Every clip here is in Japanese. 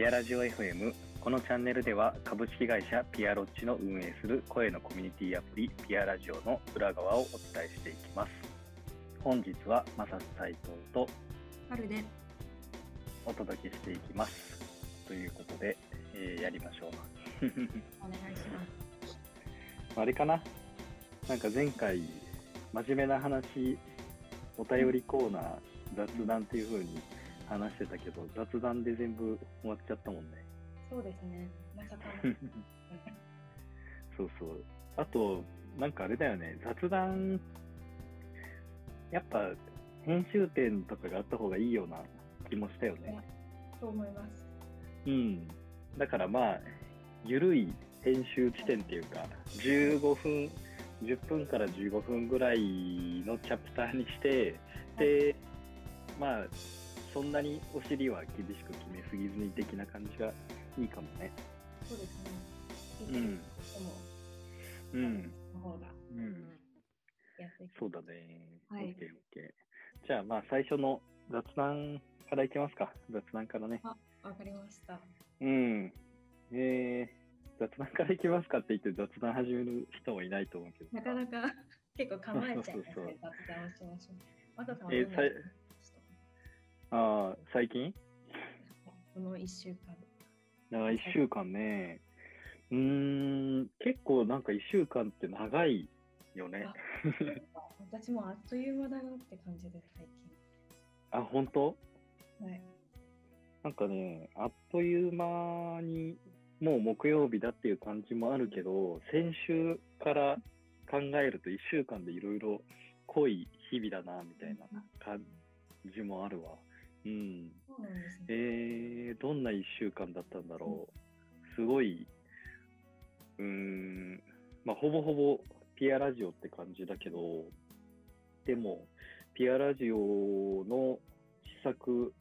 ピアラジオ FM このチャンネルでは株式会社ピアロッチの運営する声のコミュニティアプリピアラジオの裏側をお伝えしていきます。本日はマサス斉藤と春で。お届けしていきます。ということで、えーやりましょう。お願いします。あれかな？なんか前回真面目な話お便りコーナー雑談っていう風に話してたけど雑談で全部終わっちゃったもんねそうですね。まさかの。そうそう。あと、なんかあれだよね、雑談、やっぱ編集点とかがあった方がいいような気もしたよね。そう思います。うん。だからまあ、ゆるい編集地点っていうか、15分、10分から15分ぐらいのチャプターにして、で、まあ、そんなにお尻は厳しく決めすぎずに的な感じがいいかもね。そうですね。うん。でうん。も、の方がうん。そうだね。はい OK、OK。じゃあ、まあ、最初の雑談からいきますか。雑談からね。わかりました。うん。えー、雑談からいきますかって言って雑談始める人もいないと思うけど。なかなか結構構えちゃいますね。雑談をしましょう。またさんはえどんなさいああ、最近？この1週間。あ1週間ね。うーん、結構なんか1週間って長いよね。あ私もあっという間だなって感じです、最あ、本当？近。はい。なんかね、あっという間にもう木曜日だっていう感じもあるけど、先週から考えると1週間でいろいろ濃い日々だな、みたいな感じもあるわ。うん。そうなんですね。えー、どんな1週間だったんだろう。すごい、うーん、まあ、ほぼほぼピアラジオって感じだけど、でも、ピアラジオの施策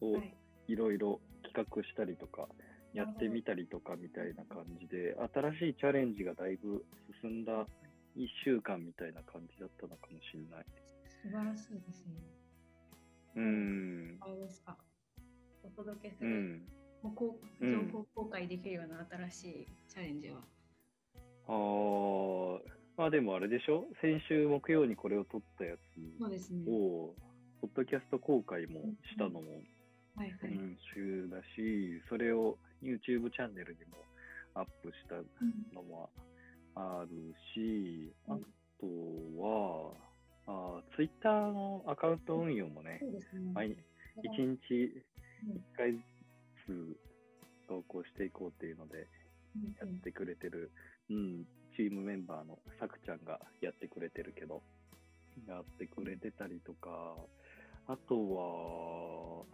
をはい。いろいろ企画したりとか、やってみたりとかみたいな感じで、新しいチャレンジがだいぶ進んだ1週間みたいな感じだったのかもしれない。素晴らしいですね。うーん。あれですか？お届けする、うん。もうこううん情報公開できるような新しいチャレンジは。あーまあでもあれでしょ？先週木曜にこれを撮ったやつ。を、ポッドキャスト公開もしたのもはいはい。先週だし、それを YouTube チャンネルにもアップしたうんのもあるし、あうんとは、あ Twitter のアカウント運用もね。毎日1日1回ずつ投稿していこうっていうので、うんやってくれてる、うん、チームメンバーのさくちゃんがやってくれてるけど、やってくれてたりとか、あとは、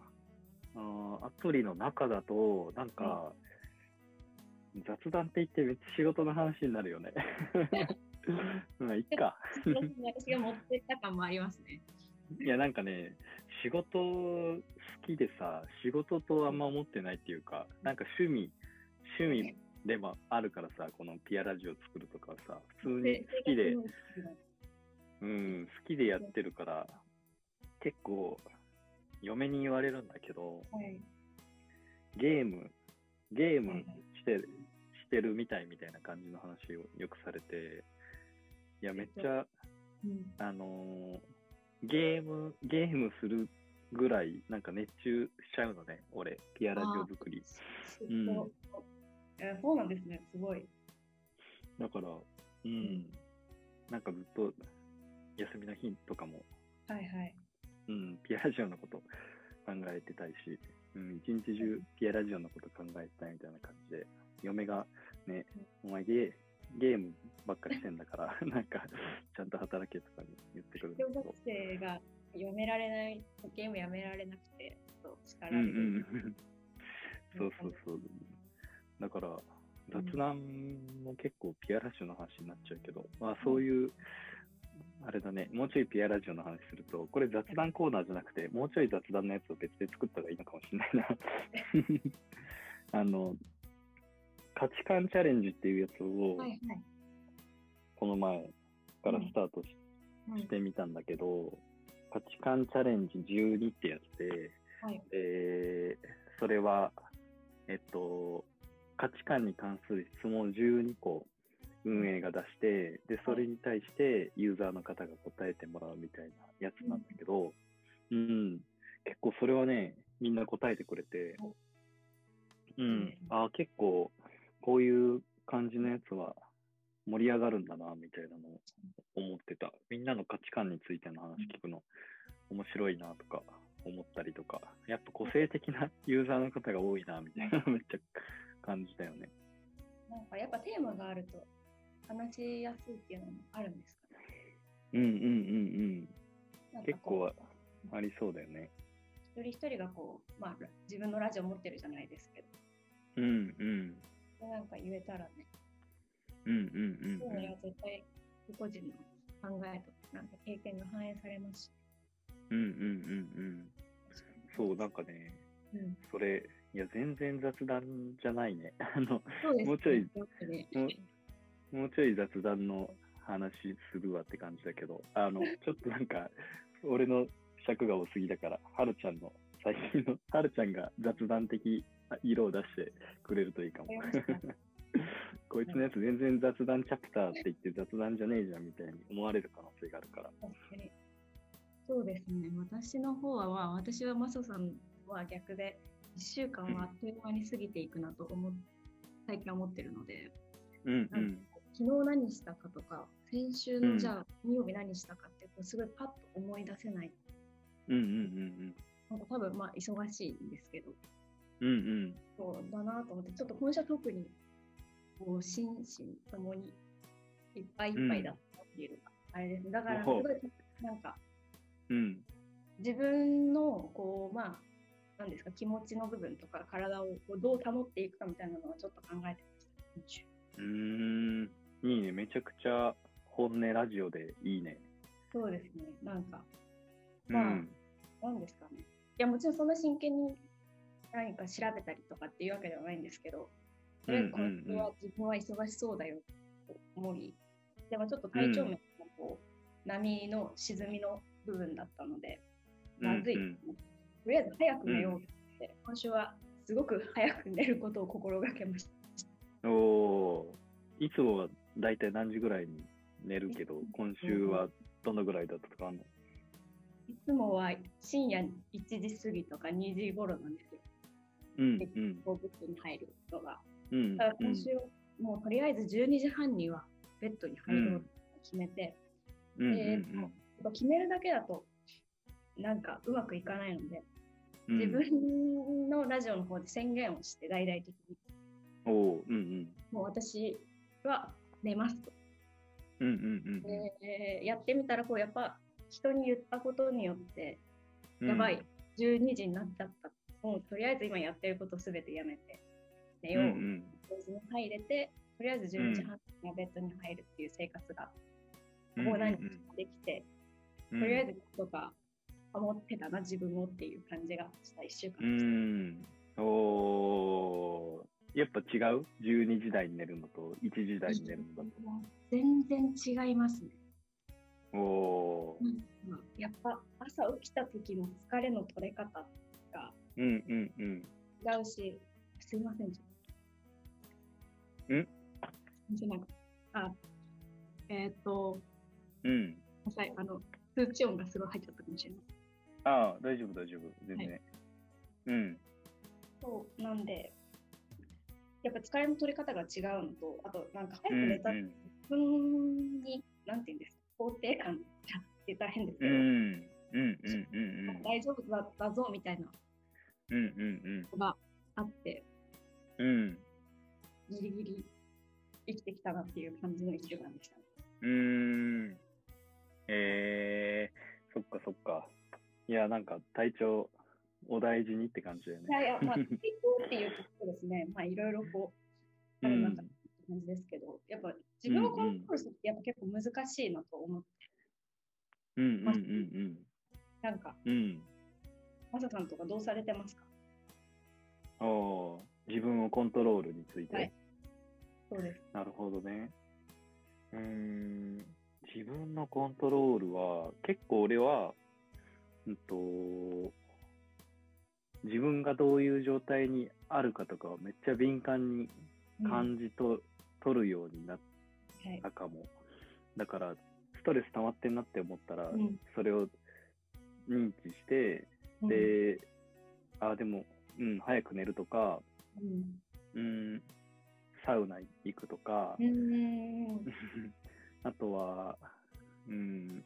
あーアプリの中だと、なんか、雑談って言ってめっちゃ仕事の話になるよね。まあ、いっか。私が持ってった感もありますね。いや、なんかね、仕事好きでさ、仕事とあんま思ってないっていうか、なんか趣味、趣味でもあるからさ、このピアラジオ作るとかはさ、普通に好きで、うん、好きでやってるから、結構、嫁に言われるんだけど、はい。ゲーム、ゲームして、してるみたいみたいな感じの話をよくされて、いや、めっちゃ、うん。あのーゲーム、ゲームするぐらい、なんか熱中しちゃうのね、俺、ピアラジオ作り。んそうえそうなんですね。すごい。だから、うん、なんかずっと、休みの日とかも、はいはい。うん、ピアラジオのこと考えてたいし、うん、一日中ピアラジオのこと考えてたいみたいな感じで、嫁がね、お前ゲーゲームばっかりしてんだから、なんか、ちゃんと働けとか言ってくるんだけど小学。生が読められない、ゲームやめられなくて、ちょっと力うん入れてうん。そうそうそう。だから、雑談も結構ピアラジオの話になっちゃうけど、まあそういう、あれだね、もうちょいピアラジオの話すると、これ雑談コーナーじゃなくて、もうちょい雑談のやつを別で作った方がいいのかもしれないな。あの、価値観チャレンジっていうやつを、はいはい。この前からスタートし,、うん。てみたんだけど、価値観チャレンジ12ってやつで、はい。えーそれは、えっと、価値観に関する質問を12個運営が出して、で、それに対してユーザーの方が答えてもらうみたいなやつなんだけど、うん、結構それはね、みんな答えてくれて、うん、あ結構こういう感じのやつは盛り上がるんだな、みたいなのを思ってた。みんなの価値観についての話聞くの面白いなとか思ったりとか、やっぱ個性的なユーザーの方が多いな、みたいなめっちゃ感じたよね。なんかやっぱテーマがあると話しやすいっていうのもあるんですかね。うんうんうんうん。結構ありそうだよね。一人一人がこう、まあ、自分のラジオ持ってるじゃないですけど、うんか言えたらね、うんうんうんそういうのは絶対個々人の考えとか、なんか経験が反映されますし。うん。うんうんうんうん。そう、なんかね、うん、それ、いや、全然雑談じゃないね。あの、もうちょいもうちょい雑談の話するわって感じだけど、あの、ちょっとなんか、俺の尺が多すぎだから、はるちゃんの、最近の、はるちゃんが雑談的色を出してくれるといいかも。こいつのやつ全然雑談チャプターって言って雑談じゃねえじゃんみたいに思われる可能性があるから。そうですね。私の方は、まあ、私はマソさんは逆で、1週間はあっという間に過ぎていくなと思っ最近は思ってるので、うんなんか昨日何したかとか、先週うんのじゃあ金曜日何したかって、こうすごいパッと思い出せない。うん。うんうんなんか多分まあ忙しいんですけど、うんうん。うんうん。そうだなと思って、ちょっと今週は特にこう心身ともにいっぱいいっぱいだったっていうのがあれです。だからすごいなんかうん。自分のこうまあなんですか気持ちの部分とか体をこうどう保っていくかみたいなのはちょっと考えてました。うーん。いいね。めちゃくちゃ本音ラジオでいいね。そうですね。なんかうまあん。なんですかね。いやもちろんそんな真剣に何か調べたりとかっていうわけではないんですけど、とりあえず今週は自分は忙しそうだよと思い、でもちょっと体調面のこう、波の沈みの部分だったので、まずい、うんとりあえず早く寝ようって、今週はすごく早く寝ることを心がけました。うん、おー。いつもはだいたい何時ぐらいに寝るけど、今週はどのぐらいだったとかあんの？いつもは深夜1時過ぎとか2時頃なんですよ。うんでうん。こうベッドに入るのが。うんだから今週、もうとりあえず12時半にはベッドに入ろうと決めて、決めるだけだとなんかうまくいかないので、うん。自分のラジオの方で宣言をして大々的に、おーうんうん。もう私は寝ますと。うんうんうんでやってみたらこうやっぱ人に言ったことによってうん。やばい、12時になっちゃった。もうとりあえず今やってることすべてやめて寝よう。ベッドに入れて、とりあえず12時半にはベッドに入るっていう生活が、うんこう何日かできて、うんとりあえずとか思ってたな、自分もっていう感じがした1週う間でした。んおーやっぱ違う ?12 時台に寝るのと1時台に寝るのだと。全然違いますね。おーうんやっぱ朝起きた時の疲れの取れ方がうんうんうん。違うし、すいません。ん？じゃなんかあ、えーっと、うん。ごめんなさい、あの、通知音がすごい入っちゃったかもしれない。ああ、大丈夫大丈夫。全然。はうん。そう、なんで、やっぱ疲れの取り方が違うのと、あと、なんかう早く寝たん自分に、なんていうんですか、肯定感って言ったら変ですけど、うん。うんうんうんうん。大丈夫だだぞみたいなうんうんのがあって、うん。うん。ギリギリ生きてきたなっていう感じの一週間でしたね。うーん。えー、そっかそっか。いや、なんか体調お大事にって感じだよねい。やいや、まあ、成功っていうとですね、まあ、いろいろこう、ある中って感じですけど、やっぱ自分をコントロールするってやっぱ結構難しいなと思って、うんうんうんなんか、うん。うん。マサさんとかどうされてますか？おー自分をコントロールについて。はいそうです。なるほどね。うーん、自分のコントロールは、結構俺は、うんと、自分がどういう状態にあるかとかをめっちゃ敏感に感じと、取るようになっはいたかも。だから、ストレス溜まってんなって思ったら、うんそれを認知して、うんで、あ、でも、うん、早く寝るとか、うん。うん、サウナ行くとか、うん。あとは、うん、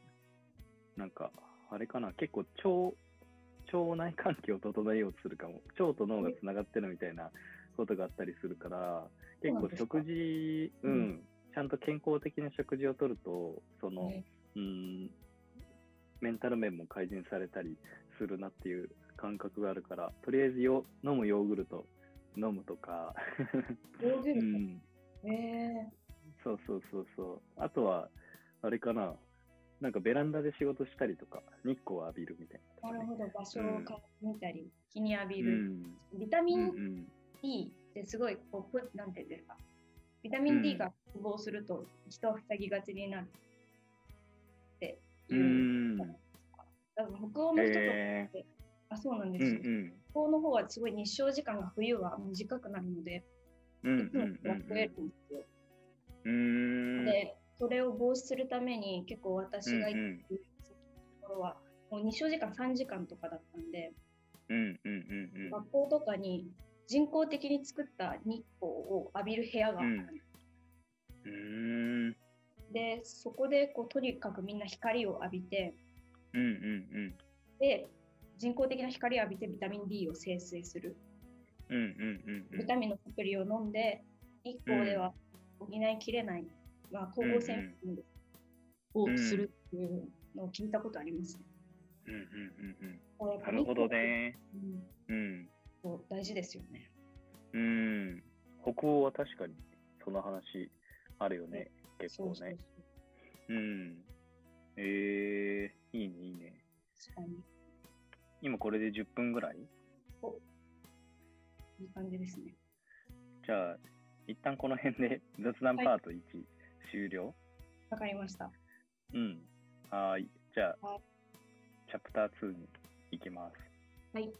なんか、あれかな、結構腸、腸内環境を整えようとするかも。腸と脳がつながってるみたいなことがあったりするから、結構食事、ううんん、ちゃんと健康的な食事をとると、その、ね。うん、メンタル面も改善されたりするなっていう感覚があるから、とりあえずよ飲むヨーグルト飲むとか、うヨーグルトん、えそうそうそうそう。あとは、あれかな、なんかベランダで仕事したりとか、日光を浴びるみたいー、なね、るほど、場所を変えてみたり、日に浴びうる。ん。ビタミンうんうん D ってすごいこうプなんていうんですか。ビタミン D が符合すると人は塞ぎがちになるってういう。ん。だから北欧の人とかえって、あ、そうなんでー、うすよ。ん北欧の方はすごい日照時間が冬は短くなるので、うん。うんいつも暗くれるんですよ。うんうん。で、それを防止するために結構私が行うんってるところは、もう日照時間3時間とかだったんで、うんうんうん学校とかに人工的に作った日光を浴びる部屋があるんですうん。うん。で、そこでこうとにかくみんな光を浴びて、うんうんで、人工的な光を浴びてビタミン D を生成する。うん。うんうんうんビタミンのサプリを飲んで、日光では補いきれない、まあ、光合成をするっていうのを聞いたことありますね。うんうんうんうん。なるほどね。うん。大事ですよね。うん。北欧は確かにその話あるよね。結構ね。うん。えー、いいね、いいね。確かに。今これで10分ぐらい？いい感じですね。じゃあ、一旦この辺で 雑談パート1終了、わかりました。うん。はーい。じゃあはい、チャプター2に行きます。はい。